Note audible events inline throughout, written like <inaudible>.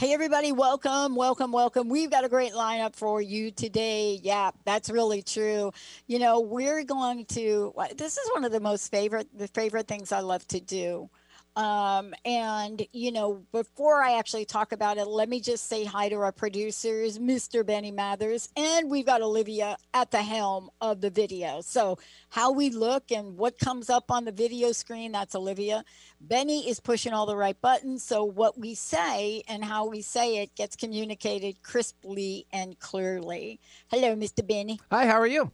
Hey, everybody, welcome, welcome, welcome. We've got a great lineup for you today. Yeah, that's really true. You know, we're going to, this is one of the most favorite, the favorite things I love to do. Um, and, you know, before I actually talk about it, let me just say hi to our producers, Mr. Benny Mathers, and we've got Olivia at the helm of the video. So, how we look and what comes up on the video screen, that's Olivia. Benny is pushing all the right buttons. So, what we say and how we say it gets communicated crisply and clearly. Hello, Mr. Benny. Hi, how are you?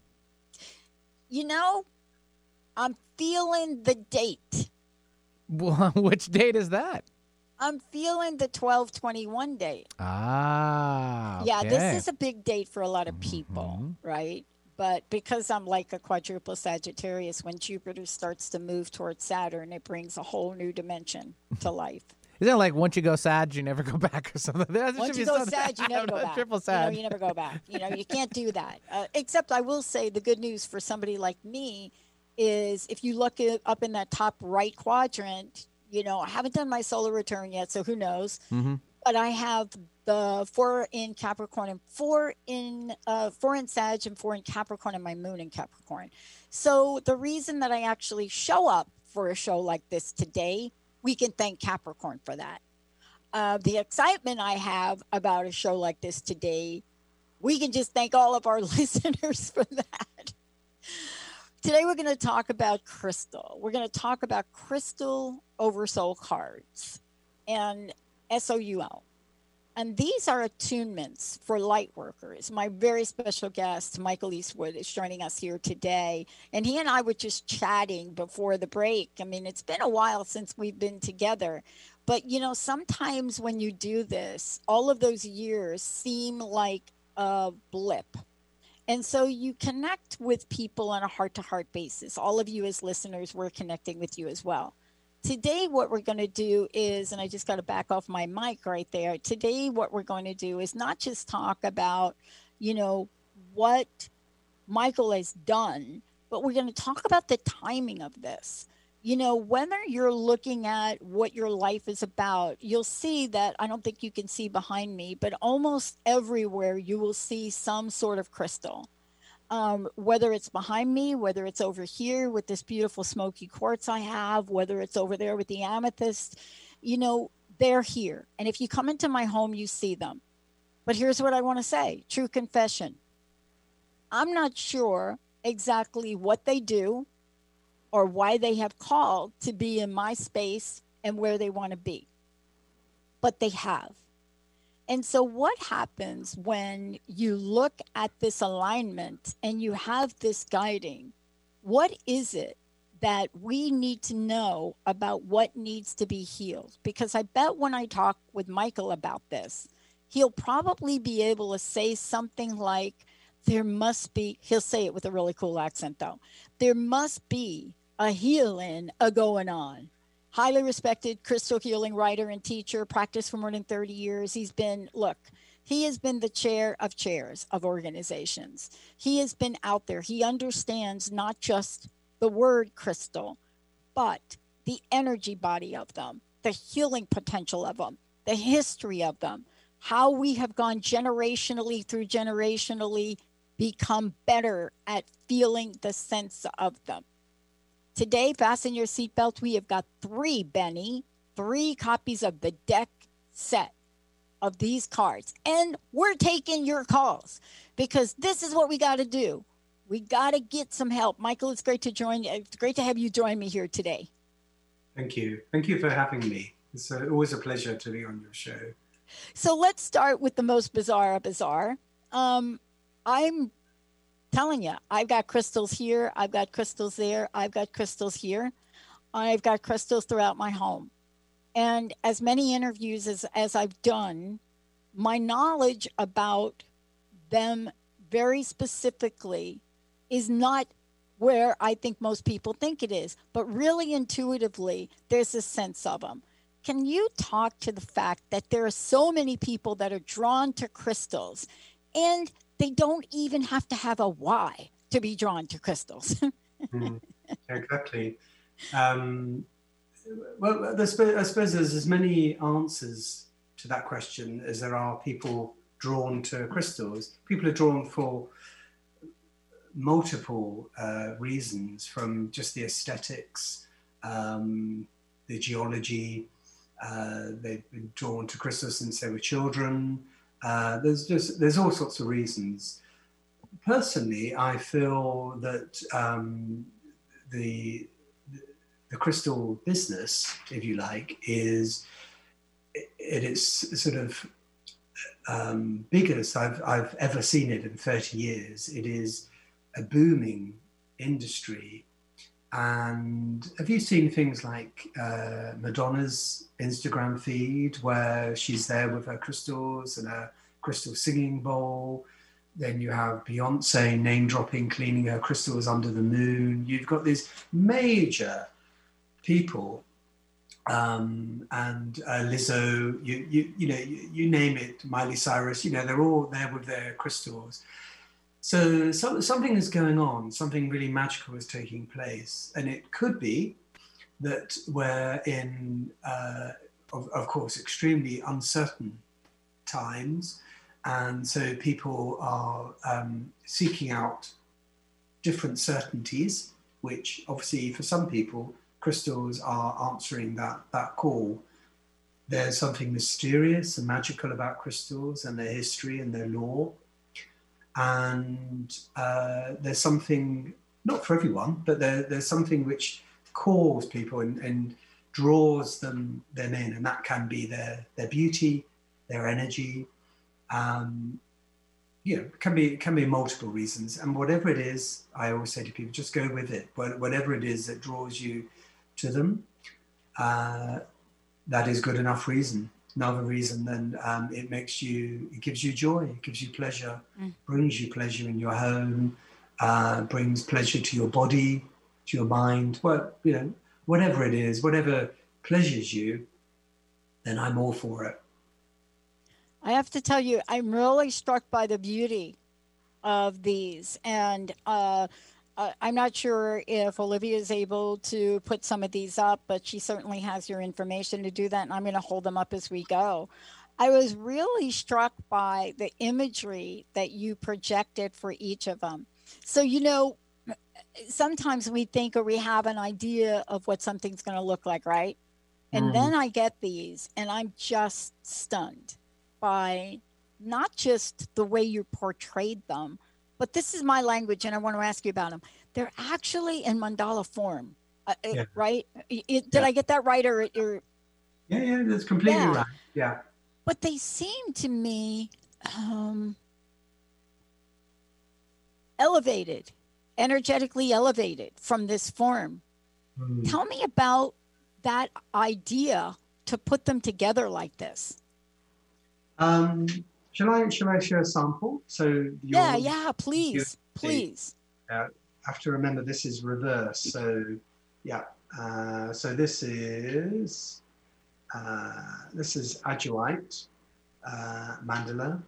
You know, I'm feeling the date Well, <laughs> which date is that? I'm feeling the 1221 date. Ah. Okay. Yeah, this is a big date for a lot of people, mm-hmm. right? But because I'm like a quadruple Sagittarius, when Jupiter starts to move towards Saturn, it brings a whole new dimension to <laughs> life. Isn't it like once you go sad, you never go <laughs> back or something? once you go sad, you never go back. Triple sad. You, know, you never go back. You know, you can't do that. Uh, except I will say the good news for somebody like me is if you look up in that top right quadrant, you know, I haven't done my solar return yet, so who knows? Mm-hmm. But I have the four in Capricorn and four in uh, four in Sag and four in Capricorn and my moon in Capricorn. So the reason that I actually show up for a show like this today, we can thank Capricorn for that. Uh, the excitement I have about a show like this today, we can just thank all of our <laughs> listeners for that. Today we're going to talk about crystal. We're going to talk about crystal oversoul cards and SOUL. And these are attunements for light workers. My very special guest, Michael Eastwood, is joining us here today. And he and I were just chatting before the break. I mean, it's been a while since we've been together. But, you know, sometimes when you do this, all of those years seem like a blip and so you connect with people on a heart to heart basis. All of you as listeners, we're connecting with you as well. Today, what we're going to do is, and I just got to back off my mic right there. Today, what we're going to do is not just talk about, you know, what Michael has done, but we're going to talk about the timing of this you know, whether you're looking at what your life is about, you'll see that I don't think you can see behind me, but almost everywhere you will see some sort of crystal. Um, whether it's behind me, whether it's over here with this beautiful smoky quartz I have, whether it's over there with the amethyst, you know, they're here. And if you come into my home, you see them. But here's what I want to say true confession. I'm not sure exactly what they do or why they have called to be in my space and where they want to be. But they have. And so, what happens when you look at this alignment and you have this guiding? What is it that we need to know about what needs to be healed? Because I bet when I talk with Michael about this, he'll probably be able to say something like, There must be, he'll say it with a really cool accent though, there must be a healing a going on. Highly respected crystal healing writer and teacher, practiced for more than 30 years. He's been, look, he has been the chair of chairs of organizations. He has been out there. He understands not just the word crystal, but the energy body of them, the healing potential of them, the history of them, how we have gone generationally through generationally become better at feeling the sense of them. Today, fasten your seatbelt. We have got three, Benny, three copies of the deck set of these cards. And we're taking your calls because this is what we got to do. We got to get some help. Michael, it's great to join you. It's great to have you join me here today. Thank you. Thank you for having me. It's uh, always a pleasure to be on your show. So let's start with the most bizarre of bizarre. Um, I'm telling you, I've got crystals here, I've got crystals there, I've got crystals here, I've got crystals throughout my home. And as many interviews as, as I've done, my knowledge about them very specifically is not where I think most people think it is, but really intuitively, there's a sense of them. Can you talk to the fact that there are so many people that are drawn to crystals and they don't even have to have a why to be drawn to crystals? <laughs> mm, exactly. Um, well, I suppose there's as many answers to that question as there are people drawn to crystals. People are drawn for multiple uh, reasons from just the aesthetics, um, the geology. Uh, they've been drawn to crystals since they were children. Uh, there's just there's all sorts of reasons. Personally, I feel that um, the the crystal business, if you like, is it is sort of um, biggest I've, I've ever seen it in 30 years. It is a booming industry. And have you seen things like uh, Madonna's Instagram feed where she's there with her crystals and her crystal singing bowl? Then you have Beyonce name dropping, cleaning her crystals under the moon. You've got these major people um, and uh, Lizzo, you, you, you know, you, you, name it, Miley Cyrus, you know, they're all there with their crystals. So, so something is going on, something really magical is taking place. And it could be that we're in, uh, of, of course, extremely uncertain times. And so people are um, seeking out different certainties, which obviously for some people, crystals are answering that, that call. There's something mysterious and magical about crystals and their history and their lore and uh, there's something not for everyone, but there, there's something which calls people and, and draws them them in, and that can be their their beauty, their energy. Um, you know, can be can be multiple reasons, and whatever it is, I always say to people, just go with it. Whatever it is that draws you to them, uh, that is good enough reason another reason then um, it makes you it gives you joy it gives you pleasure mm. brings you pleasure in your home uh, brings pleasure to your body to your mind well you know whatever it is whatever pleasures you then i'm all for it i have to tell you i'm really struck by the beauty of these and uh, uh, I'm not sure if Olivia is able to put some of these up, but she certainly has your information to do that. And I'm going to hold them up as we go. I was really struck by the imagery that you projected for each of them. So, you know, sometimes we think or we have an idea of what something's going to look like, right? And mm. then I get these and I'm just stunned by not just the way you portrayed them, but this is my language and I want to ask you about them. They're actually in mandala form, uh, uh yeah. right? It, did yeah. I get that right? Or, or yeah, yeah, that's completely yeah. right. Yeah. But they seem to me um, elevated, energetically elevated from this form. Mm. Tell me about that idea to put them together like this. Um, Shall I shall I share a sample? So yeah, yeah, please, please. Uh, I have to remember this is reverse. So yeah, uh, so this is uh, this is Ajoite uh, mandala,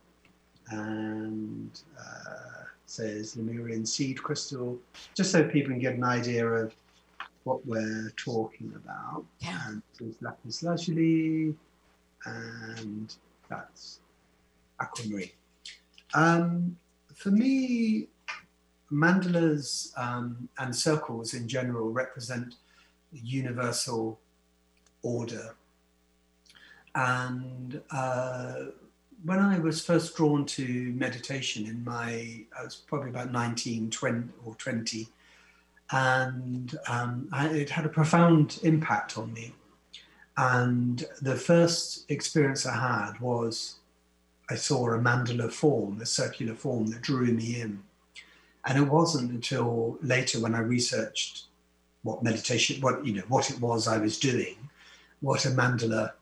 and uh, says Lemurian seed crystal, just so people can get an idea of what we're talking about. Yeah. And there's lapis lazuli, and that's aquamarine. Um, for me, mandalas um, and circles in general represent universal order. And uh, when I was first drawn to meditation in my, I was probably about 19, 20 or 20, and um, I, it had a profound impact on me. And the first experience I had was I saw a mandala form, a circular form that drew me in. And it wasn't until later when I researched what meditation, what you know, what it was I was doing, what a mandala,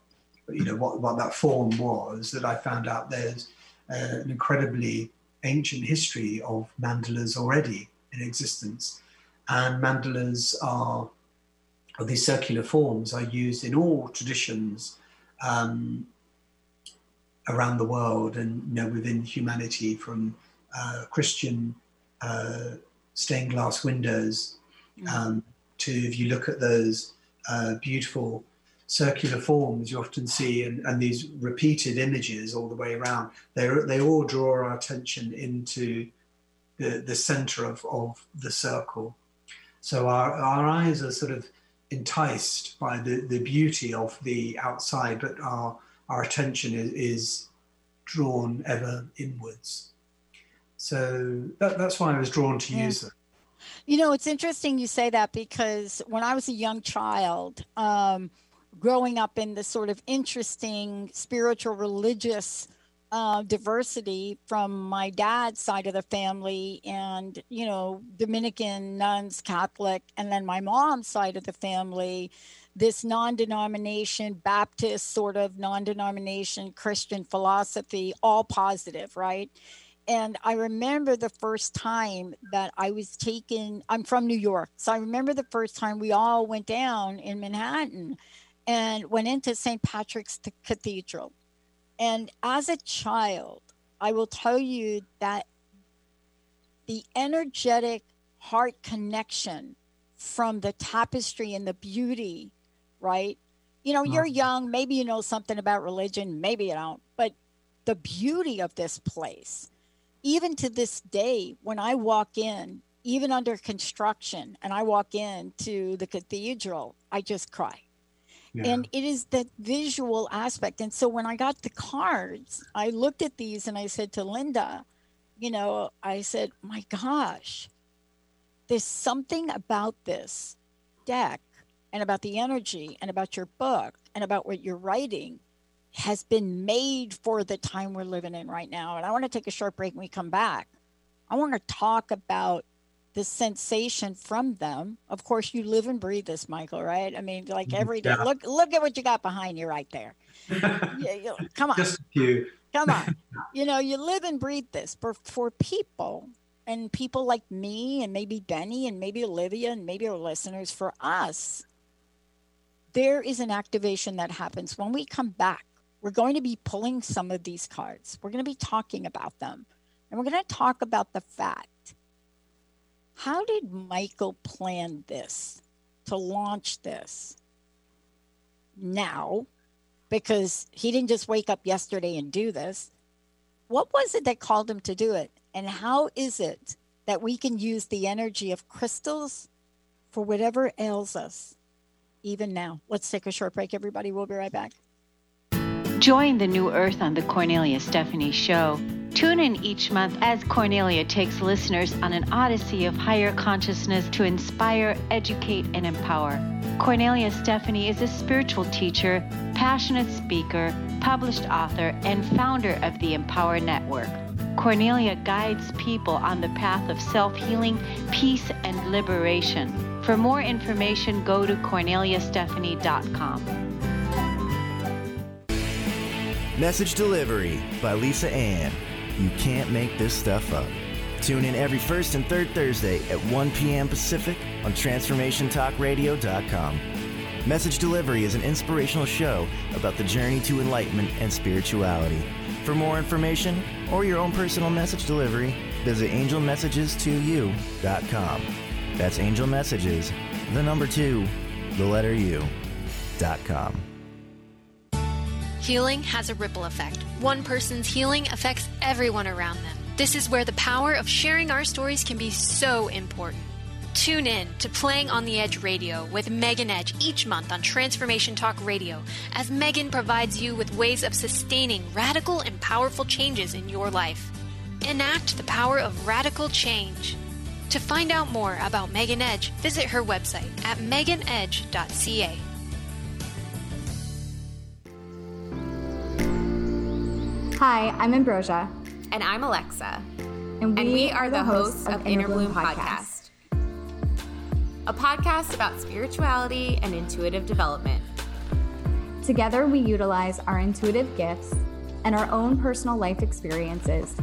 you know, what, what that form was, that I found out there's uh, an incredibly ancient history of mandalas already in existence. And mandalas are, or these circular forms are used in all traditions um, around the world and you know, within humanity from uh, Christian uh, stained glass windows mm. um, to if you look at those uh, beautiful circular forms you often see and, and, these repeated images all the way around they they all draw our attention into the, the center of, of the circle so our, our eyes are sort of enticed by the, the beauty of the outside but our our attention is, is drawn ever inwards so that, that's why i was drawn to yeah. use them you know, it's interesting you say that because when I was a young child, um, growing up in the sort of interesting spiritual religious uh, diversity from my dad's side of the family and you know dominican nuns catholic and then my mom's side of the family this non-denomination baptist sort of non-denomination christian philosophy all positive right and I remember the first time that I was taken, I'm from New York. So I remember the first time we all went down in Manhattan and went into St. Patrick's Cathedral. And as a child, I will tell you that the energetic heart connection from the tapestry and the beauty, right? You know, you're uh-huh. young, maybe you know something about religion, maybe you don't, but the beauty of this place even to this day, when I walk in, even under construction, and I walk into the cathedral, I just cry. Yeah. And it is that visual aspect. And so when I got the cards, I looked at these and I said to Linda, you know, I said, my gosh, there's something about this deck and about the energy and about your book and about what you're writing has been made for the time we're living in right now. And I want to take a short break when we come back. I want to talk about the sensation from them. Of course, you live and breathe this, Michael, right? I mean, like mm-hmm. every day. Yeah. Look, look at what you got behind you right there. <laughs> you, you, come on. Just a few. come on. <laughs> You know, you live and breathe this. For for people and people like me and maybe Benny and maybe Olivia and maybe our listeners, for us, there is an activation that happens when we come back we're going to be pulling some of these cards. We're going to be talking about them. And we're going to talk about the fact how did Michael plan this to launch this now? Because he didn't just wake up yesterday and do this. What was it that called him to do it? And how is it that we can use the energy of crystals for whatever ails us, even now? Let's take a short break, everybody. We'll be right back. Join the new earth on the Cornelia Stephanie Show. Tune in each month as Cornelia takes listeners on an odyssey of higher consciousness to inspire, educate, and empower. Cornelia Stephanie is a spiritual teacher, passionate speaker, published author, and founder of the Empower Network. Cornelia guides people on the path of self healing, peace, and liberation. For more information, go to corneliastephanie.com. Message Delivery by Lisa Ann. You can't make this stuff up. Tune in every first and third Thursday at 1 p.m. Pacific on TransformationTalkRadio.com. Message Delivery is an inspirational show about the journey to enlightenment and spirituality. For more information or your own personal message delivery, visit angelmessages2u.com. That's Angel Messages, the number two, the letter U, dot com. Healing has a ripple effect. One person's healing affects everyone around them. This is where the power of sharing our stories can be so important. Tune in to Playing on the Edge Radio with Megan Edge each month on Transformation Talk Radio as Megan provides you with ways of sustaining radical and powerful changes in your life. Enact the power of radical change. To find out more about Megan Edge, visit her website at meganedge.ca. Hi, I'm Ambrosia. And I'm Alexa. And we, and we are the hosts, of Inner Bloom podcast. podcast, a podcast about spirituality and intuitive development. Together, we utilize our intuitive gifts and our own personal life experiences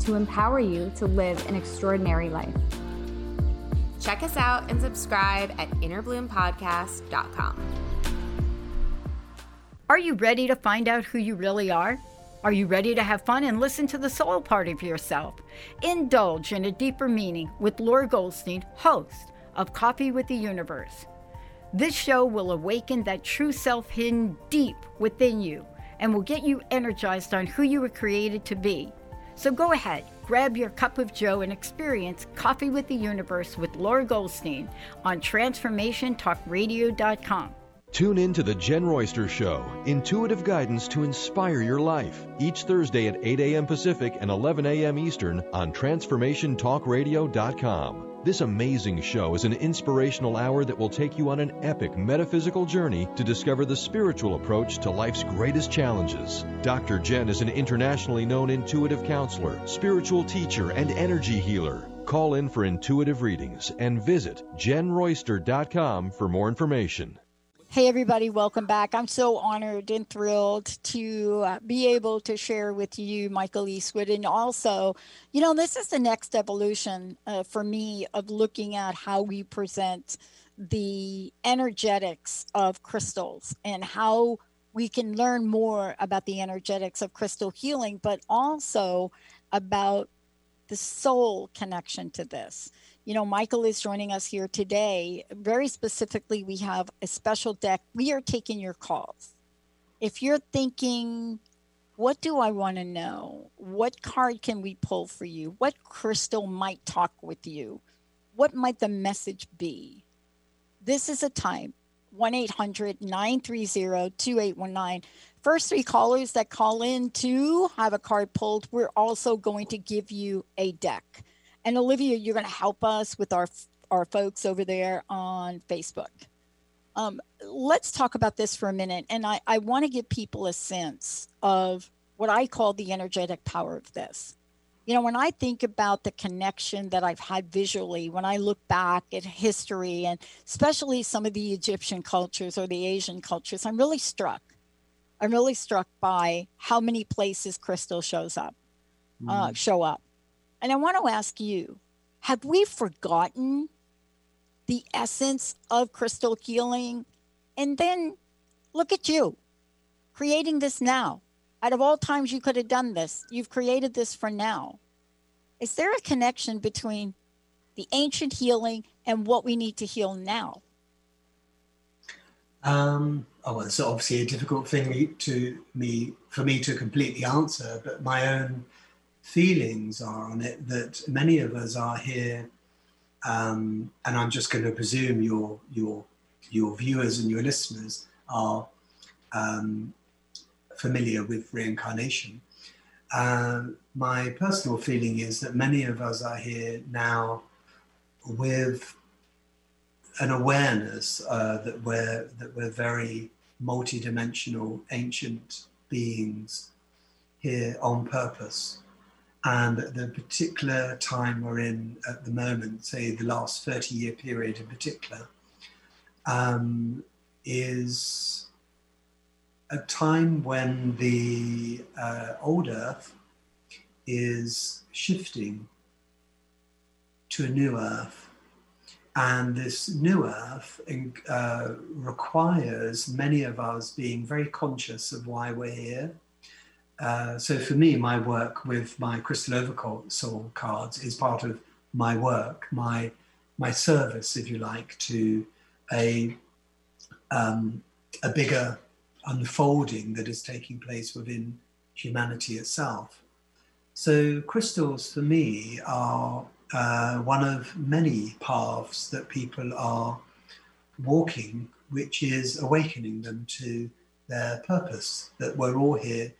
to empower you to live an extraordinary life. Check us out and subscribe at innerbloompodcast.com. Are you ready to find out who you really are? Are you ready to have fun and listen to the soul part of yourself? Indulge in a deeper meaning with Laura Goldstein, host of Coffee with the Universe. This show will awaken that true self hidden deep within you and will get you energized on who you were created to be. So go ahead, grab your cup of joe and experience Coffee with the Universe with Laura Goldstein on transformationtalkradio.com. Tune in to the Jen Royster Show, intuitive guidance to inspire your life, each Thursday at 8 a.m. Pacific and 11 a.m. Eastern on TransformationTalkRadio.com. This amazing show is an inspirational hour that will take you on an epic metaphysical journey to discover the spiritual approach to life's greatest challenges. Dr. Jen is an internationally known intuitive counselor, spiritual teacher, and energy healer. Call in for intuitive readings and visit jenroyster.com for more information. Hey, everybody, welcome back. I'm so honored and thrilled to uh, be able to share with you, Michael Eastwood. And also, you know, this is the next evolution uh, for me of looking at how we present the energetics of crystals and how we can learn more about the energetics of crystal healing, but also about the soul connection to this you know, Michael is joining us here today. Very specifically, we have a special deck. We are taking your calls. If you're thinking, what do I want to know? What card can we pull for you? What crystal might talk with you? What might the message be? This is a time 1 800 930 2819. First three callers that call in to have a card pulled, we're also going to give you a deck. And Olivia, you're going to help us with our our folks over there on Facebook. Um, let's talk about this for a minute. And I, I want to give people a sense of what I call the energetic power of this. You know, when I think about the connection that I've had visually, when I look back at history and especially some of the Egyptian cultures or the Asian cultures, I'm really struck. I'm really struck by how many places crystal shows up, mm. uh, show up. And I want to ask you have we forgotten the essence of crystal healing? And then look at you creating this now. Out of all times you could have done this, you've created this for now. Is there a connection between the ancient healing and what we need to heal now? Um, oh, it's obviously a difficult thing to me for me to completely answer, but my own feelings are on it that many of us are here, um, and I'm just going to presume your your your viewers and your listeners are um, familiar with reincarnation. Uh, my personal feeling is that many of us are here now with an awareness uh, that we're that we're very multidimensional ancient beings here on purpose and the particular time we're in at the moment, say the last 30 year period in particular, um, is a time when the uh, old Earth is shifting to a new Earth. And this new Earth uh, requires many of us being very conscious of why we're here uh, so for me, my work with my crystal oversoul cards is part of my work, my my service, if you like, to a um, a bigger unfolding that is taking place within humanity itself. So crystals for me are uh, one of many paths that people are walking, which is awakening them to their purpose. That we're all here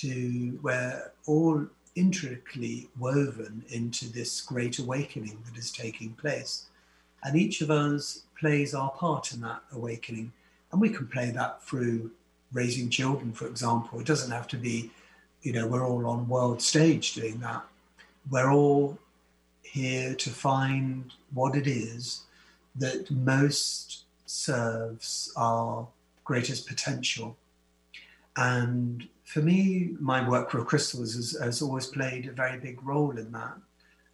to where all intricately woven into this great awakening that is taking place. And each of us plays our part in that awakening. And we can play that through raising children, for example. It doesn't have to be you know, we're all on world stage doing that. We're all here to find what it is that most serves our greatest potential. And for me, my work with crystals has, has always played a very big role in that.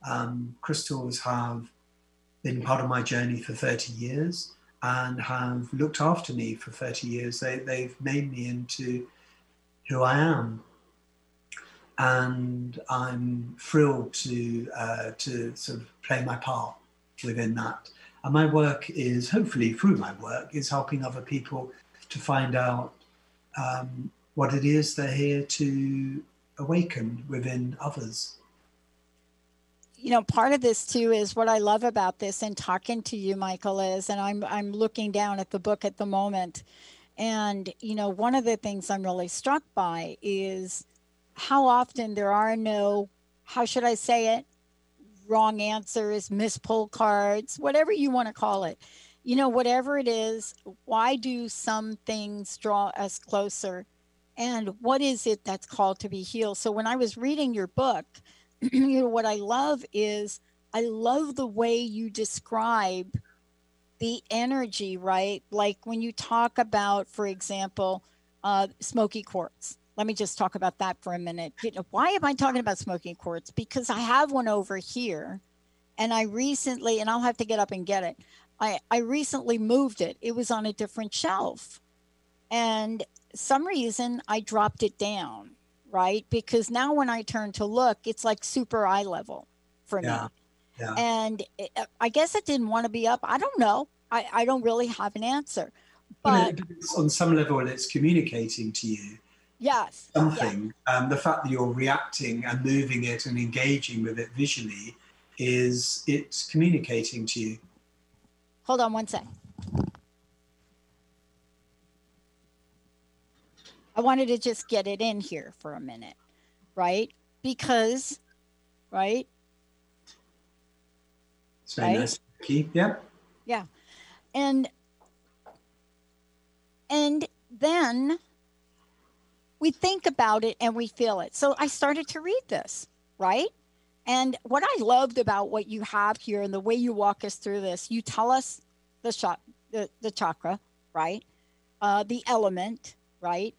Um, crystals have been part of my journey for 30 years and have looked after me for 30 years. They, they've made me into who I am. And I'm thrilled to, uh, to sort of play my part within that. And my work is, hopefully, through my work, is helping other people to find out um, what it is they're here to awaken within others. You know part of this too is what i love about this and talking to you michael is and i'm i'm looking down at the book at the moment and you know one of the things i'm really struck by is how often there are no how should i say it wrong answers mispull cards whatever you want to call it. You know whatever it is why do some things draw us closer and what is it that's called to be healed so when i was reading your book <clears throat> you know, what I love is I love the way you describe the energy, right? Like when you talk about, for example, uh, smoky quartz. Let me just talk about that for a minute. You know, why am I talking about smoky quartz? Because I have one over here, and I recently, and I'll have to get up and get it. I I recently moved it. It was on a different shelf, and some reason I dropped it down right? Because now when I turn to look, it's like super eye level for yeah. me. Yeah. And it, uh, I guess it didn't want to be up. I don't know. I, I don't really have an answer. But on some level, it's communicating to you. Yes. Something. Yeah. Um, the fact that you're reacting and moving it and engaging with it visually is it's communicating to you. Hold on one sec. I wanted to just get it in here for a minute, right? Because, right? It's very right? nice. Keep, yeah. Yeah. And and then we think about it and we feel it. So I started to read this, right? And what I loved about what you have here and the way you walk us through this, you tell us the shot, the, the chakra, right? Uh, the element, right?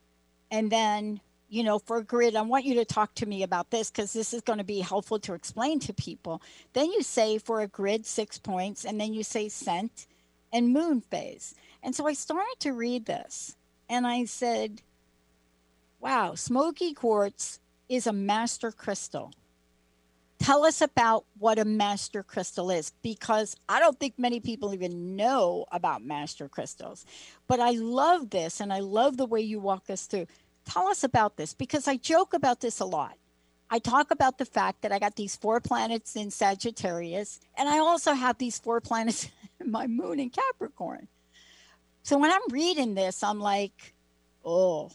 And then, you know, for grid, I want you to talk to me about this because this is going to be helpful to explain to people. Then you say for a grid, six points, and then you say scent and moon phase. And so I started to read this and I said, wow, smoky quartz is a master crystal. Tell us about what a master crystal is because I don't think many people even know about master crystals. But I love this and I love the way you walk us through. Tell us about this because I joke about this a lot. I talk about the fact that I got these four planets in Sagittarius and I also have these four planets <laughs> in my moon in Capricorn. So when I'm reading this, I'm like, oh,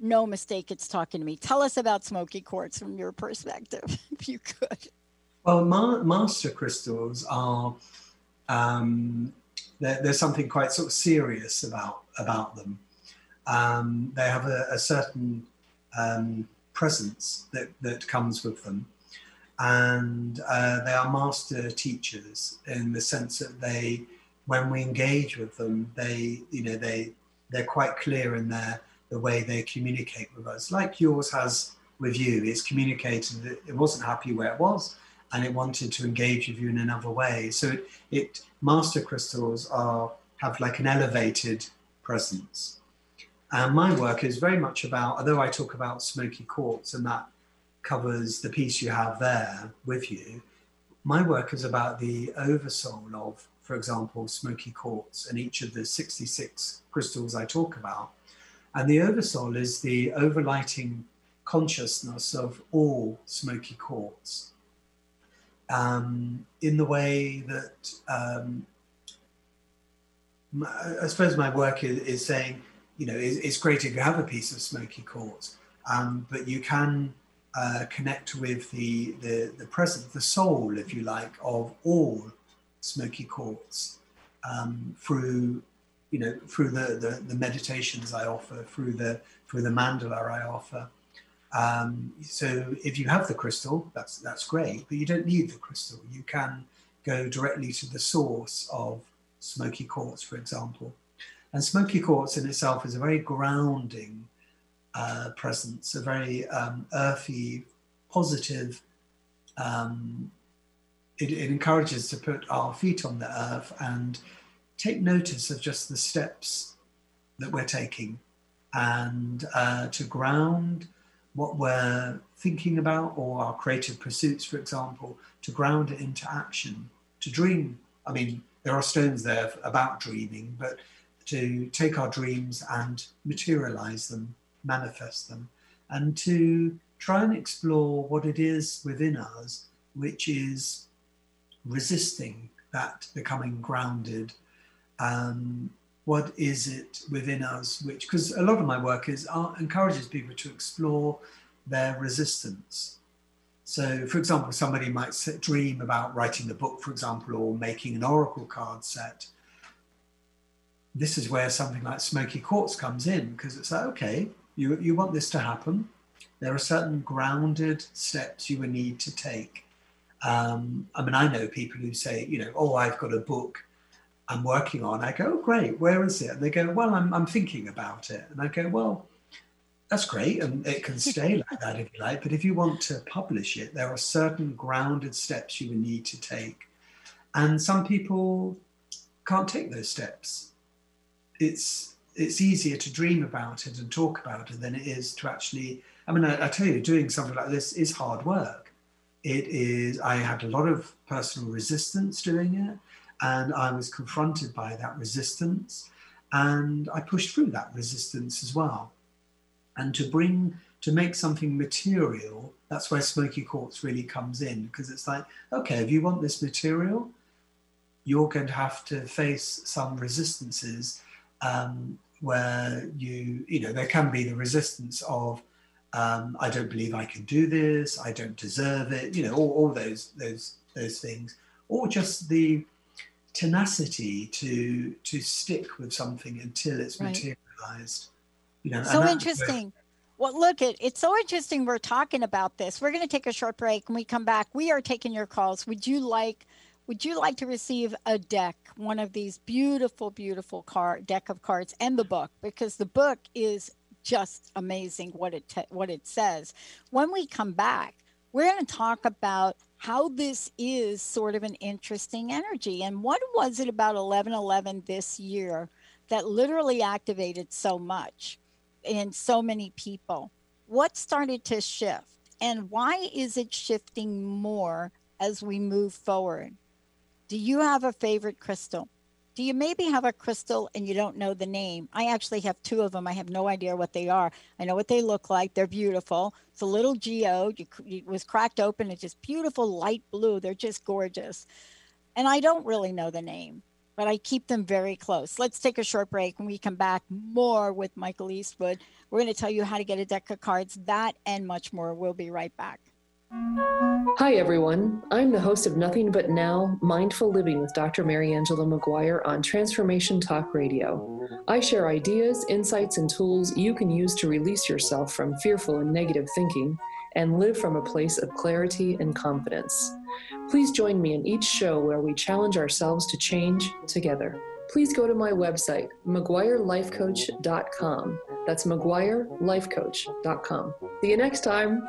no mistake it's talking to me. Tell us about smoky quartz from your perspective, <laughs> if you could. Well, ma- master crystals are um, there's something quite sort of serious about about them. Um, they have a, a certain um, presence that, that comes with them, and uh, they are master teachers in the sense that they, when we engage with them, they you know they they're quite clear in their the way they communicate with us, like yours has with you. It's communicated that it wasn't happy where it was and it wanted to engage with you in another way. So it, it master crystals are have like an elevated presence. And my work is very much about, although I talk about smoky quartz and that covers the piece you have there with you, my work is about the oversoul of, for example, smoky quartz and each of the 66 crystals I talk about and the oversoul is the overlighting consciousness of all smoky quartz. Um, in the way that um, I suppose my work is, is saying, you know, it's, it's, great if you have a piece of smoky quartz, um, but you can uh, connect with the, the, the presence, the soul, if you like, of all smoky quartz um, through you know, through the, the, the meditations I offer, through the through the mandala I offer. Um, so if you have the crystal, that's that's great, but you don't need the crystal. You can go directly to the source of smoky quartz, for example. And smoky quartz in itself is a very grounding uh, presence, a very um, earthy, positive. Um, it, it encourages to put our feet on the earth and take notice of just the steps that we're taking and uh, to ground what we're thinking about or our creative pursuits, for example, to ground it into action, to dream. I mean, there are stones there about dreaming, but to take our dreams and materialize them, manifest them, and to try and explore what it is within us which is resisting that becoming grounded. Um, what is it within us which, because a lot of my work is uh, encourages people to explore their resistance. So, for example, somebody might dream about writing a book, for example, or making an oracle card set. This is where something like smoky quartz comes in because it's like, okay, you, you want this to happen. There are certain grounded steps you will need to take. Um, I mean, I know people who say, you know, oh, I've got a book I'm working on. I go, oh, great, where is it? And they go, well, I'm, I'm thinking about it. And I go, well, that's great and it can <laughs> stay like that if you like but if you want to publish it there are certain grounded steps you will need to take and some people can't take those steps it's it's easier to dream about it and talk about it than it is to actually i mean i, I tell you doing something like this is hard work it is i had a lot of personal resistance doing it and i was confronted by that resistance and i pushed through that resistance as well. And to bring to make something material that's where smoky quartz really comes in because it's like okay if you want this material you're going to have to face some resistances um, where you you know there can be the resistance of um, I don't believe I can do this I don't deserve it you know all, all those those those things. Or just the tenacity to to stick with something until it's right. materialized you know, so interesting. Well, look, it, it's so interesting we're talking about this. We're going to take a short break. When we come back, we are taking your calls. Would you like would you like to receive a deck, one of these beautiful, beautiful card deck of cards, and the book? Because the book is just amazing what it te- what it says. When we come back, we're going to talk about how this is sort of an interesting energy and what was it about 1111 this year that literally activated so much in so many people. What started to shift and why is it shifting more as we move forward? Do you have a favorite crystal? Do you maybe have a crystal and you don't know the name? I actually have two of them. I have no idea what they are. I know what they look like. They're beautiful. It's a little geode. it was cracked open. It's just beautiful light blue. They're just gorgeous. And I don't really know the name but I keep them very close. Let's take a short break. When we come back, more with Michael Eastwood. We're going to tell you how to get a deck of cards, that and much more. We'll be right back. Hi, everyone. I'm the host of Nothing But Now Mindful Living with Dr. Mary Angela McGuire on Transformation Talk Radio. I share ideas, insights, and tools you can use to release yourself from fearful and negative thinking and live from a place of clarity and confidence. Please join me in each show where we challenge ourselves to change together. Please go to my website, McGuireLifeCoach.com. That's McGuireLifeCoach.com. See you next time.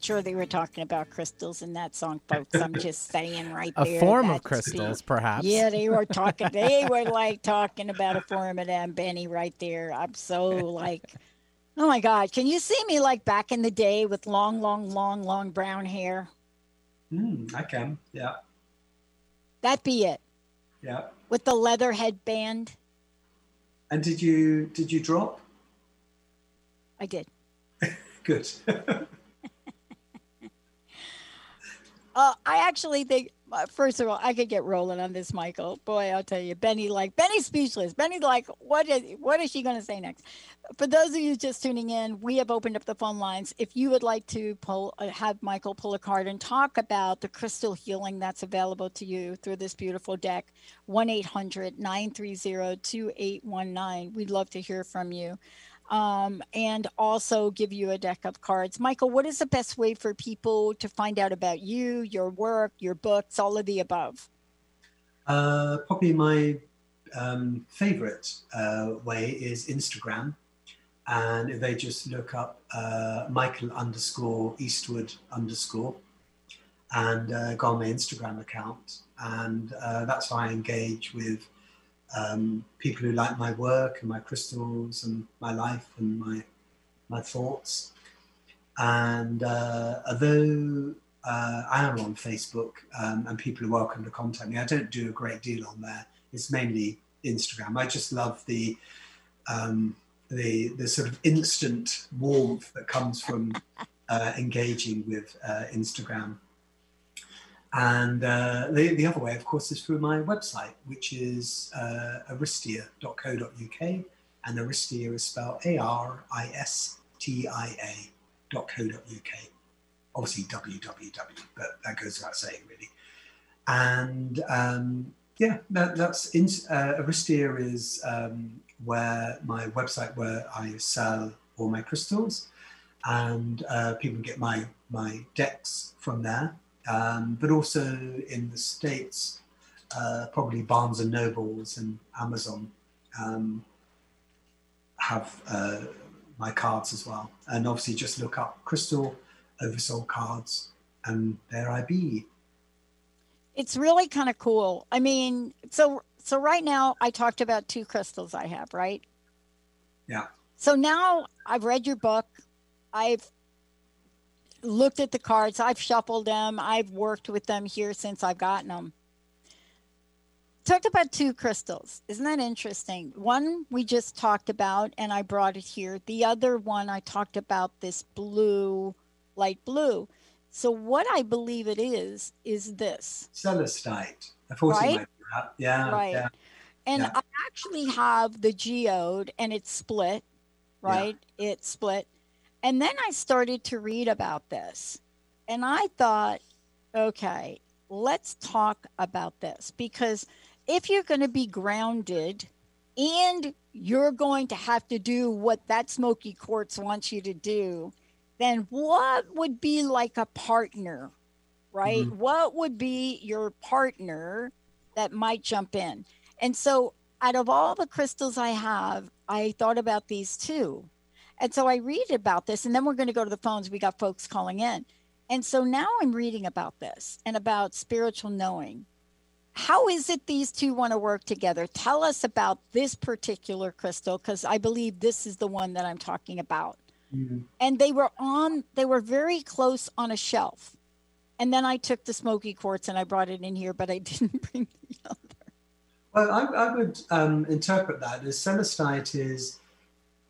Not sure they were talking about crystals in that song, folks. I'm just saying right A there. form of crystals, the- perhaps. Yeah, they were talking. They were like talking about a form of them, Benny, right there. I'm so like, oh my God. Can you see me like back in the day with long, long, long, long brown hair? Mm, I can. Yeah. That'd be it. Yeah. With the leather headband. And did you did you drop? I did. <laughs> Good. <laughs> Uh, I actually think, uh, first of all, I could get rolling on this, Michael. Boy, I'll tell you, Benny, like Benny's speechless. Benny's like, what is what is she going to say next? For those of you just tuning in, we have opened up the phone lines. If you would like to pull, uh, have Michael pull a card and talk about the crystal healing that's available to you through this beautiful deck, 1 800 930 2819. We'd love to hear from you um, and also give you a deck of cards. Michael, what is the best way for people to find out about you, your work, your books, all of the above? Uh, probably my um, favorite uh, way is Instagram. And if they just look up uh, Michael underscore Eastwood underscore and uh, go on my Instagram account. And uh, that's how I engage with um, people who like my work and my crystals and my life and my my thoughts. And uh, although uh, I am on Facebook um, and people are welcome to contact me, I don't do a great deal on there. It's mainly Instagram. I just love the um, the the sort of instant warmth that comes from uh, engaging with uh, Instagram. And uh, the, the other way, of course, is through my website, which is uh, aristia.co.uk. And Aristia is spelled A R I S T I A.co.uk. Obviously, www, but that goes without saying, really. And um, yeah, that, that's in, uh, Aristia is um, where my website where I sell all my crystals, and uh, people can get my my decks from there um, but also in the states, uh, probably Barnes and Nobles and Amazon um, have uh, my cards as well. And obviously, just look up Crystal Oversoul cards, and there I be. It's really kind of cool. I mean, so so right now I talked about two crystals I have, right? Yeah. So now I've read your book. I've looked at the cards. I've shuffled them. I've worked with them here since I've gotten them. Talked about two crystals. Isn't that interesting? One we just talked about, and I brought it here. The other one I talked about this blue, light blue. So what I believe it is is this. Celestite. I thought Right? you might do that. Yeah. Right. Yeah. And Yeah. I actually have the geode and it's split, right? It's split. And then I started to read about this. And I thought, okay, let's talk about this because if you're going to be grounded and you're going to have to do what that smoky quartz wants you to do, then what would be like a partner, right? Mhm. What would be your partner that might jump in? And so, out of all the crystals I have, I thought about these two. And so I read about this, and then we're going to go to the phones. We got folks calling in. And so now I'm reading about this and about spiritual knowing. How is it these two want to work together? Tell us about this particular crystal, because I believe this is the one that I'm talking about. Mhm. And they were on, they were very close on a shelf. And then I took the smoky quartz and I brought it in here, but I <laughs> didn't bring the other. Well, I, I would um, interpret that as celestite is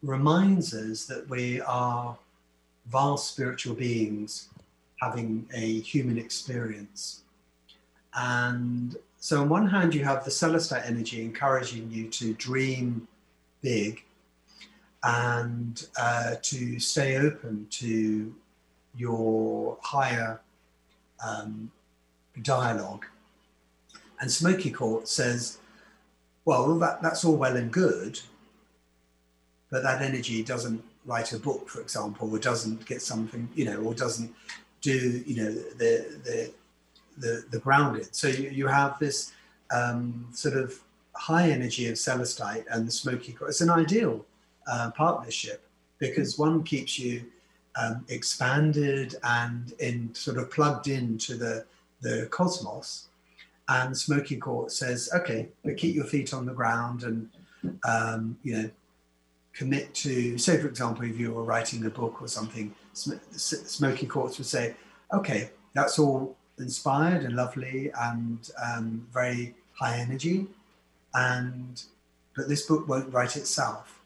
reminds us that we are vast spiritual beings having a human experience. And so, on one hand, you have the celestite energy encouraging you to dream big and uh, to stay open to your higher um, dialogue. And Smoky Quartz says, well, that, that's all well and good, but that energy doesn't write a book, for example, or doesn't get something, you know, or doesn't do, you know, the the the, the grounded. So you, you have this um, sort of high energy of celestite and the smoky. It's an ideal uh, partnership because one keeps you um, expanded and in sort of plugged into the the cosmos and Smoky Quartz says, okay, but keep your feet on the ground and, um, you know, commit to, say, for example, if you were writing a book or something, Sm- S- Smoky Quartz would say, okay, that's all inspired and lovely and um, very high energy. And, but this book won't write itself.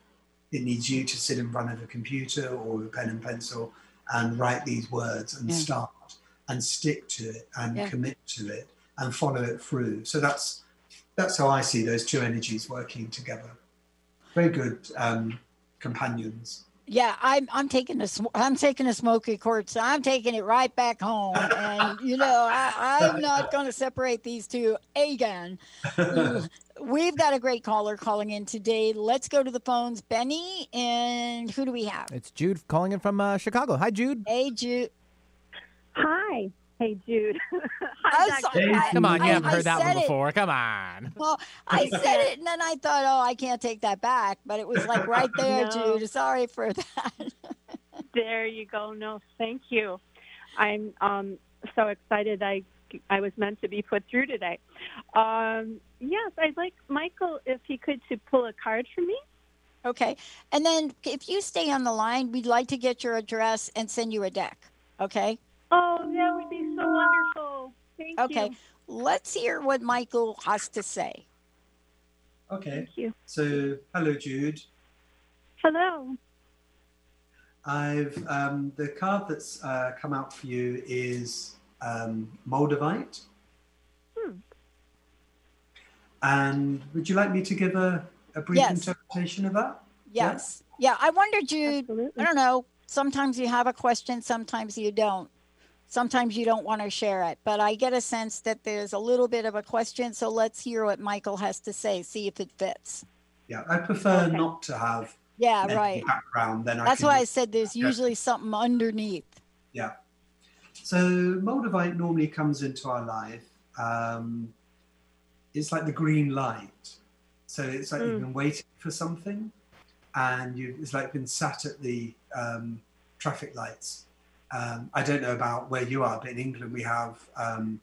It needs you to sit in front of a computer or a pen and pencil and write these words and Yeah. start and stick to it and Yeah. commit to it and follow it through. So that's that's how I see those two energies working together. Very good um, companions. Yeah, I'm I'm taking a sm- I'm taking a smoky quartz. I'm taking it right back home, and you know I, I'm not <laughs> going to separate these two again. <laughs> We've got a great caller calling in today. Let's go to the phones. Benny and who do we have? It's Jude calling in from uh, Chicago. Hi, Jude. Hey, Jude. Hi. Hey, Jude. <laughs> I'm sorry. Pat. Come on, you I- haven't I heard that said one it. before. Come on. <laughs> Well, I said it, and then I thought, oh, I can't take that back. But it was like <laughs> right there, No. Jude. Sorry for that. There you go. No, thank you. I'm um, so excited. I I was meant to be put through today. Um, yes, I'd like Michael if he could to pull a card for me. Okay. And then if you stay on the line, we'd like to get your address and send you a deck. Okay. Oh, that would be so wonderful. Thank you. Okay. you. Let's hear what Michael has to say. Okay. Thank you. So hello, Jude. Hello. I've um, the card that's uh, come out for you is um, Moldavite. Hmm. And would you like me to give a, a brief Yes. interpretation of that? Yeah. Yes. Yeah. I wonder, Jude, Absolutely. I don't know. Sometimes you have a question, sometimes you don't. Sometimes you don't want to share it, but I get a sense that there's a little bit of a question. So let's hear what Michael has to say, see if it fits. Yeah, I prefer not to have Yeah, right. background. Then I That's can why I said there's usually something underneath. Yeah. So Moldavite normally comes into our life. Um, it's like the green light. So it's like you've Mm. been waiting for something, and you it's like been sat at the um, traffic lights. Um, I don't know about where you are, but in England we have um,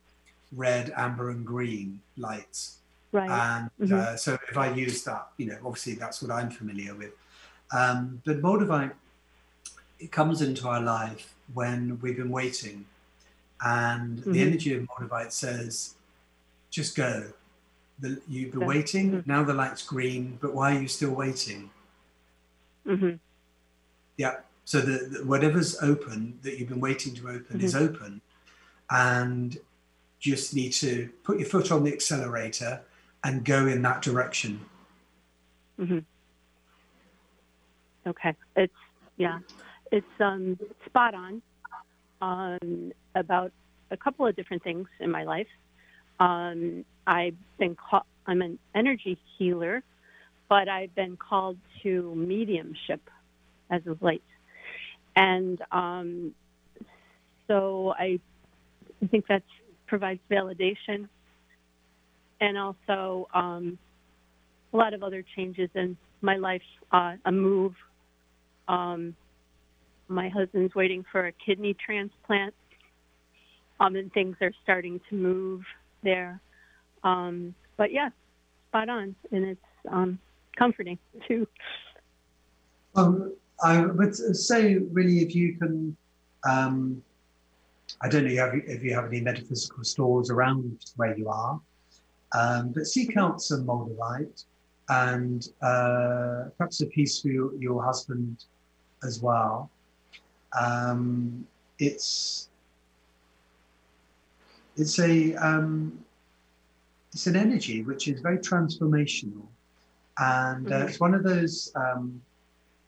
red, amber, and green lights. Right. And Mhm. uh, so if I use that, you know, obviously that's what I'm familiar with. Um, but Moldavite, it comes into our life when we've been waiting. And the Mhm. energy of Moldavite says, just go. The, you've been Yeah. waiting, now the light's green, but why are you still waiting? hmm Yeah. So the, the whatever's open that you've been waiting to open is Mhm. open, and just need to put your foot on the accelerator and go in that direction. hmm Okay. It's yeah. It's um spot on um about a couple of different things in my life. Um I've been called I'm an energy healer, but I've been called to mediumship as of late. And um, so I, I think that provides validation, and also um, a lot of other changes in my life. Uh, a move. Um, my husband's waiting for a kidney transplant, um, and things are starting to move there. Um, but yeah, spot on, and it's um, comforting too. Um, I would say, really, if you can, um, I don't know if you have any metaphysical stores around where you are, um, but seek out some moldavite and uh, perhaps a piece for your, your husband as well. Um, it's it's a um, it's an energy which is very transformational, and uh, mm-hmm. it's one of those um,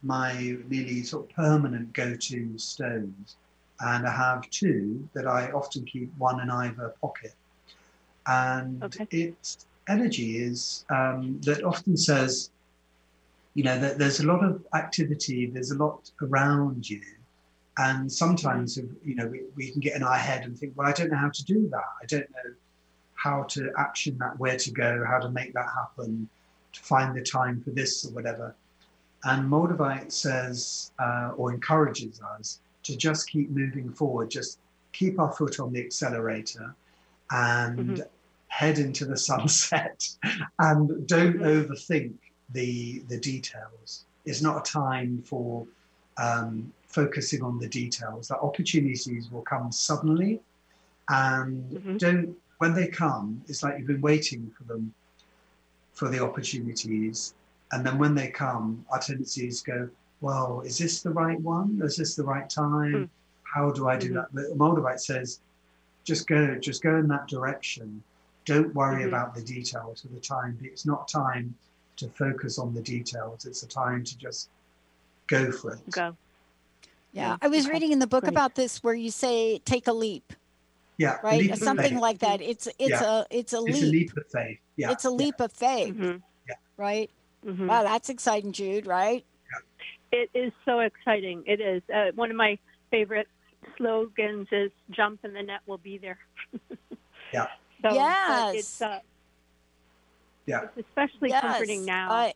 my nearly sort of permanent go-to stones. And I have two that I often keep one in either pocket. And okay. its energy is um, that often says, you know, that there's a lot of activity, there's a lot around you. And sometimes, you know, we, we can get in our head and think, well, I don't know how to do that. I don't know how to action that, where to go, how to make that happen, to find the time for this or whatever. And Moldavite says uh, or encourages us to just keep moving forward, just keep our foot on the accelerator and mm-hmm. head into the <laughs> sunset and don't mm-hmm. overthink the, the details. It's not a time for um, focusing on the details. That opportunities will come suddenly and mm-hmm. don't when they come, it's like you've been waiting for them for the opportunities and then when they come, our tendency is go, well, is this the right one? Is this the right time? Mm. How do I do mm-hmm. that? But Moldavite says, just go, just go in that direction. Don't worry mm-hmm. about the details of the time. It's not time to focus on the details. It's a time to just go for it. Go. Yeah, I was reading in the book Great. about this where you say take a leap. Yeah, right, something like that. It's it's yeah. a it's a leap. It's a leap of faith. Yeah, it's a leap yeah. of faith. Mm-hmm. Yeah, right. Mm-hmm. Wow, that's exciting, Jude, right? It is so exciting. It is. Uh, one of my favorite slogans is jump and the net will be there. <laughs> yeah. So, yes. It's, uh, yeah. It's especially yes. comforting now. I,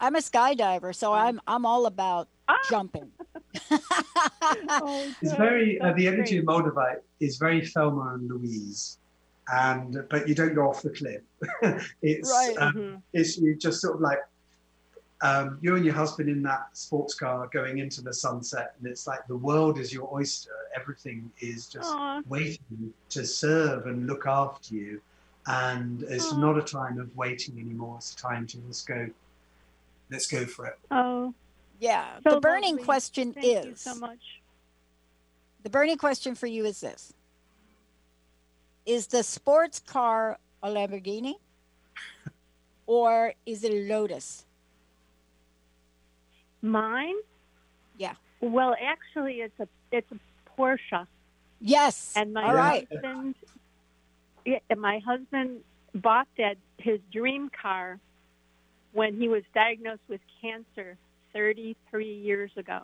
I'm a skydiver, so mm. I'm I'm all about ah! jumping. <laughs> oh, <laughs> it's very uh, the energy great. of Moldavite is very Thelma and Louise and but you don't go off the cliff. <laughs> it's right. um, mm-hmm. it's you just sort of like um, you and your husband in that sports car going into the sunset, and it's like the world is your oyster. Everything is just Aww. waiting to serve and look after you, and it's Aww. not a time of waiting anymore. It's a time to just go. Let's go for it. Oh, yeah. So the burning lovely. question Thank is you so much. The burning question for you is this is the sports car a Lamborghini or is it a Lotus? Mine? Yeah. Well, actually, it's a it's a Porsche. Yes. And my All right. husband, yeah, my husband bought that his dream car when he was diagnosed with cancer 33 years ago,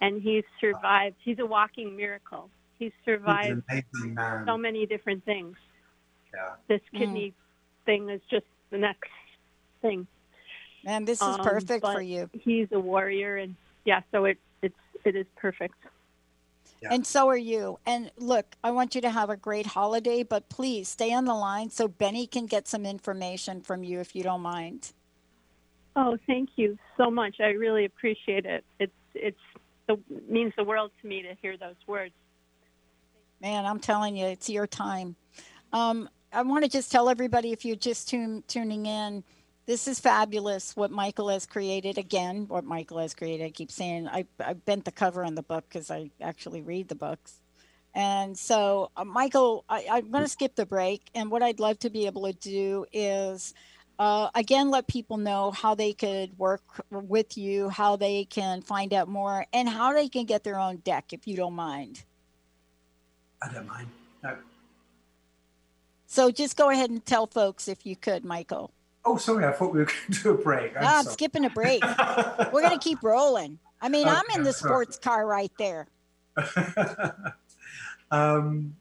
and he's survived. He's a walking miracle he's survived he's so many different things. Yeah. This kidney mm. thing is just the next thing. Man, this is Um, perfect for you. He's a warrior, and yeah, so it it's it is perfect. Yeah. And so are you. And look, I want you to have a great holiday, but please stay on the line so Benny can get some information from you if you don't mind. Oh, thank you so much. I really appreciate it. It's it's the, means the world to me to hear those words. Man, I'm telling you, it's your time. Um, I want to just tell everybody if you're just tune, tuning in, this is fabulous what Michael has created. Again, what Michael has created. I keep saying I, I bent the cover on the book because I actually read the books. And so, uh, Michael, I, I'm going to skip the break. And what I'd love to be able to do is, uh, again, let people know how they could work with you, how they can find out more, and how they can get their own deck, if you don't mind. I don't mind. No. So just go ahead and tell folks if you could, Michael. Oh, sorry. I thought we were <laughs> going to do a break. I'm, no, I'm skipping a break. <laughs> we're going to keep rolling. I mean, I'm in the Okay, sports car right there. <laughs> Um,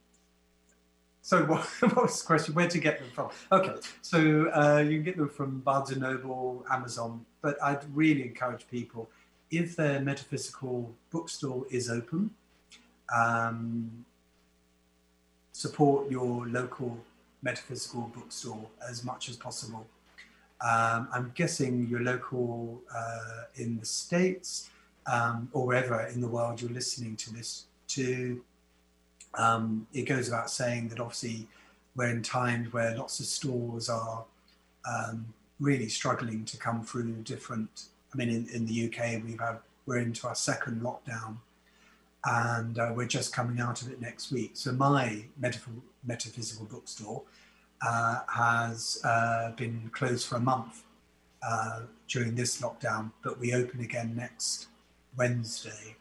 so what, what was the question? Where to get them from? Okay, so uh, you can get them from Barnes and Noble, Amazon, but I'd really encourage people if their metaphysical bookstore is open, um, support your local metaphysical bookstore as much as possible. Um, I'm guessing your local uh, in the States um, or wherever in the world you're listening to this to. Um, it goes without saying that obviously we're in times where lots of stores are um, really struggling to come through different. I mean, in, in the UK, we've had we're into our second lockdown, and uh, we're just coming out of it next week. So my metaph- metaphysical bookstore uh, has uh, been closed for a month uh, during this lockdown, but we open again next Wednesday.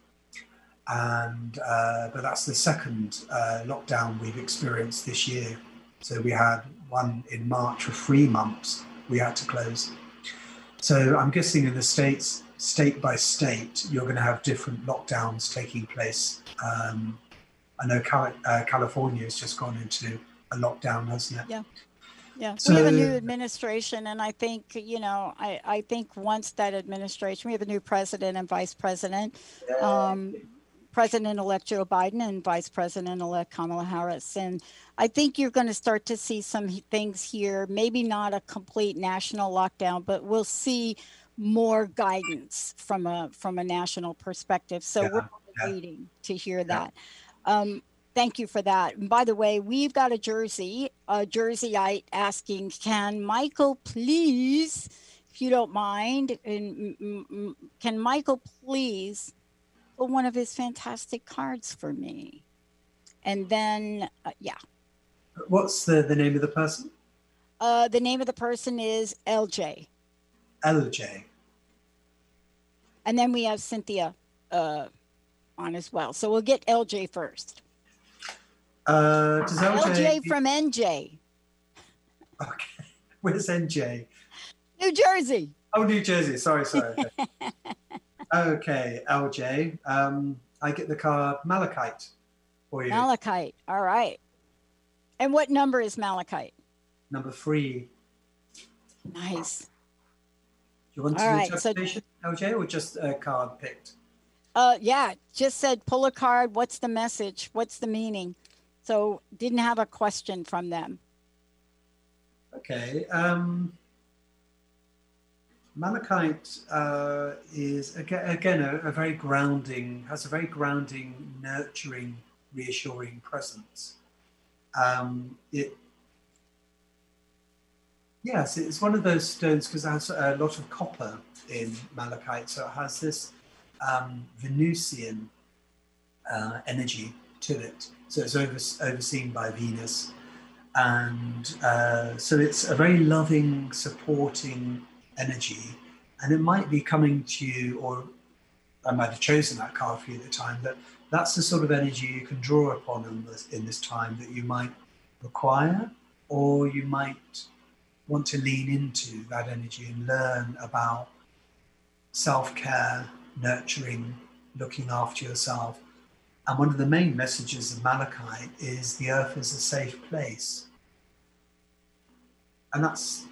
And uh, but that's the second uh, lockdown we've experienced this year. So we had one in March for three months. We had to close. So I'm guessing in the states, state by state, you're going to have different lockdowns taking place. Um, I know Cali- uh, California has just gone into a lockdown, hasn't it? Yeah. Yeah, So- we have a new administration, and I think you know, I, I think once that administration, we have a new president and vice president, um, President-elect Joe Biden and Vice President-elect Kamala Harris, and I think you're going to start to see some things here. Maybe not a complete national lockdown, but we'll see more guidance from a from a national perspective. So Yeah, we're yeah. waiting to hear that. Um, thank you for that. And by the way, we've got a jersey, a jerseyite asking, can Michael please, if you don't mind, and can Michael please pull one of his fantastic cards for me? And then, uh, yeah, What's the, the name of the person? uh, the name of the person is LJ. LJ. And then we have Cynthia uh, on as well. So we'll get LJ first. Uh, does LJ, LJ from NJ, Okay. <laughs> Where's NJ? New Jersey. Oh, New Jersey. Sorry, sorry. <laughs> okay. LJ. Um, I get the card Malachite for you. Malachite. All right. And what number is Malachite? Number three. Nice. Do you want All right, so- interpretation, LJ, or just a card picked? Uh, yeah, just said pull a card. What's the message? What's the meaning? So didn't have a question from them. Okay. Um, Malachite uh, is aga- again a, a very grounding, has a very grounding, nurturing, reassuring presence. Um, it, yes, it's one of those stones because it has a lot of copper in malachite, so it has this um, Venusian uh, energy to it. So it's over, overseen by Venus and uh, so it's a very loving, supporting energy, and it might be coming to you, or I might have chosen that card for you at the time. That that's the sort of energy you can draw upon in this, in this time that you might require, or you might want to lean into that energy and learn about self-care, nurturing, looking after yourself. And one of the main messages of Malachite is the earth is a safe place. And that's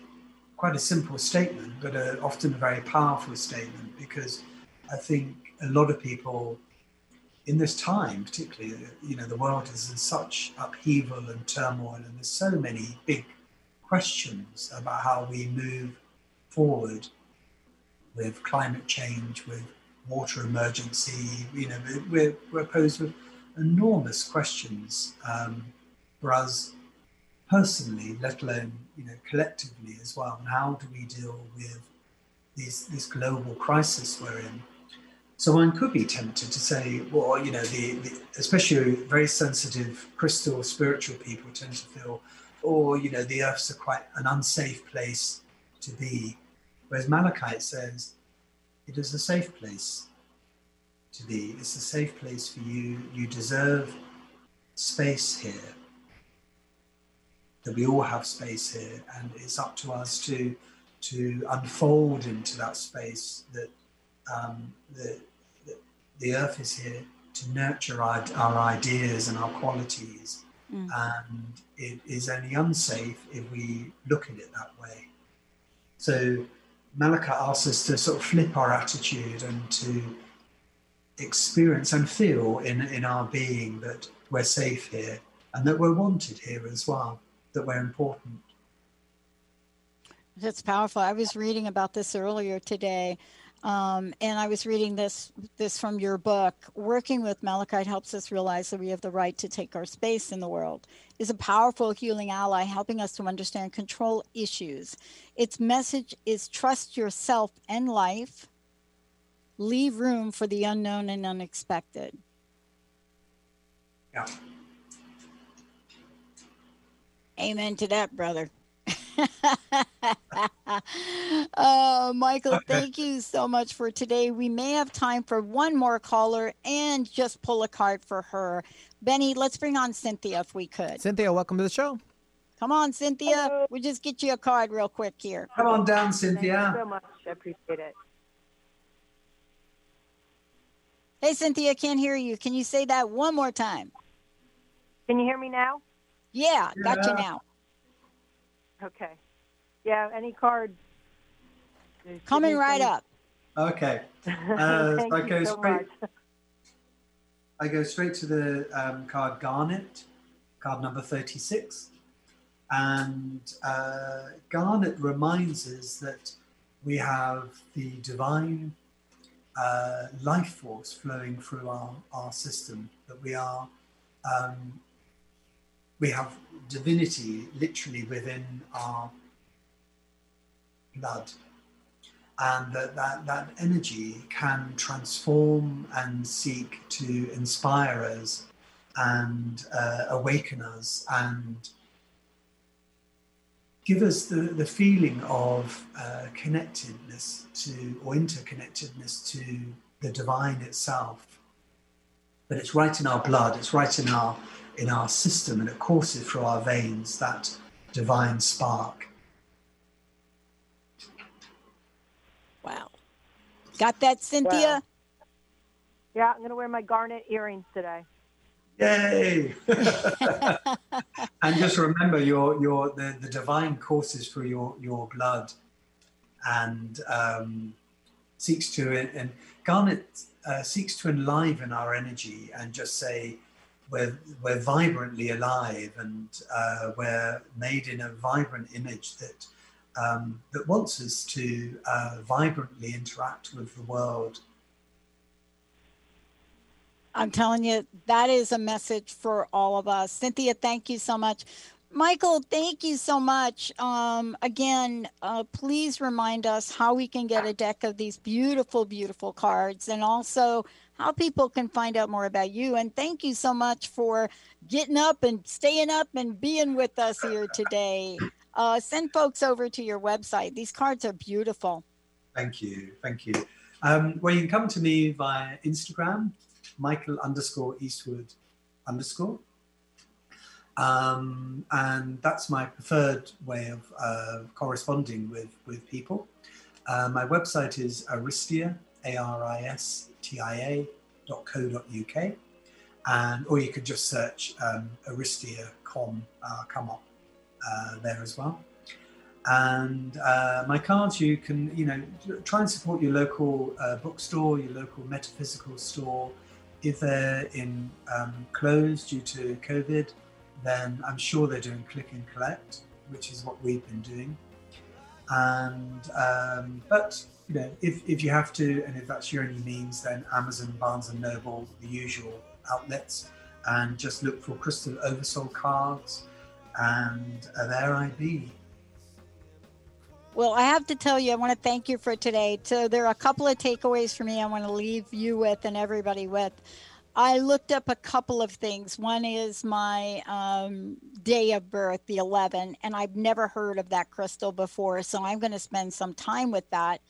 quite a simple statement, but a, often a very powerful statement because I think a lot of people in this time, particularly, you know, the world is in such upheaval and turmoil, and there's so many big questions about how we move forward with climate change, with water emergency. You know, we're, we're posed with enormous questions um, for us personally, let alone you know collectively as well. And how do we deal with these this global crisis we're in? So one could be tempted to say, well, you know, the, the especially very sensitive crystal spiritual people tend to feel, oh, you know, the earth's a quite an unsafe place to be. Whereas Malachite says it is a safe place to be. It's a safe place for you. You deserve space here. That we all have space here, and it's up to us to to unfold into that space that um, that the earth is here to nurture our, our ideas and our qualities. Mm. And it is only unsafe if we look at it that way. So Malachite asks us to sort of flip our attitude and to experience and feel in, in our being that we're safe here and that we're wanted here as well, that we're important. That's powerful. I was reading about this earlier today. Um, and I was reading this this from your book. Working with Malachite helps us realize that we have the right to take our space in the world. Is a powerful healing ally, helping us to understand control issues. Its message is trust yourself and life. Leave room for the unknown and unexpected. Yeah. Amen to that, brother. Uh, <laughs> Michael, <laughs> thank you so much for today. We may have time for one more caller and just pull a card for her. Benny, let's bring on Cynthia if we could. Cynthia, welcome to the show. Come on, Cynthia. Hello. We'll just get you a card real quick here. Come on down, Cynthia. Thank you so much. I appreciate it. Hey, Cynthia, can't hear you. Can you say that one more time? Can you hear me now? Yeah, yeah. got you now. Okay. Yeah, any card. Coming right up. Okay. <laughs> Uh, Thank I you go so straight. much. <laughs> I go straight to the um, card Garnet, card number 36. And uh, Garnet reminds us that we have the divine uh, life force flowing through our, our system, that we are um, we have divinity literally within our blood. And that, that that energy can transform and seek to inspire us and uh, awaken us and give us the, the feeling of uh, connectedness to or interconnectedness to the divine itself. But it's right in our blood it's right in our in our system and it courses through our veins that divine spark. Wow. Got that, Cynthia? Wow. Yeah, I'm going to wear my garnet earrings today. Yay! <laughs> <laughs> and just remember, your your the, the divine courses through your your blood, and um, seeks to and garnet uh, seeks to enliven our energy and just say, we're, we're vibrantly alive and uh, we're made in a vibrant image that um, that wants us to uh, vibrantly interact with the world. I'm telling you, that is a message for all of us. Cynthia, thank you so much. Michael, thank you so much. Um, again, uh, please remind us how we can get a deck of these beautiful, beautiful cards and also how people can find out more about you. And thank you so much for getting up and staying up and being with us here today. Uh, send folks over to your website. These cards are beautiful. Thank you. Thank you. Um, well, you can come to me via Instagram, Michael underscore Eastwood underscore. Um, and that's my preferred way of uh, corresponding with, with people. Uh, my website is Aristia, A R I S tia.co.uk. And, or you could just search um, Aristia.com, uh, come up uh, there as well. And uh, my cards, you can, you know, try and support your local uh, bookstore, your local metaphysical store. If they're in um, closed due to COVID, then I'm sure they're doing click and collect, which is what we've been doing. And um, but you know, if, if you have to, and if that's your only means, then Amazon, Barnes and Noble, the usual outlets, and just look for Crystal Oversoul cards, and uh, there I be. Well, I have to tell you, I want to thank you for today. So there are a couple of takeaways for me I want to leave you with and everybody with. I looked up a couple of things. One is my um, day of birth, the 11, and I've never heard of that crystal before. So I'm going to spend some time with that.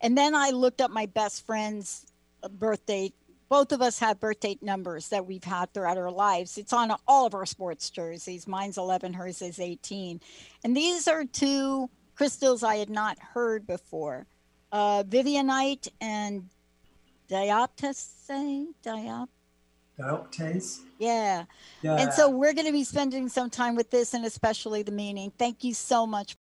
And then I looked up my best friend's birthday. Both of us have birthday numbers that we've had throughout our lives. It's on all of our sports jerseys. Mine's 11, hers is 18. And these are two crystals I had not heard before uh, Vivianite and dioptase, diop. Dioptase. Yeah. Yeah. And so we're going to be spending some time with this and especially the meaning. Thank you so much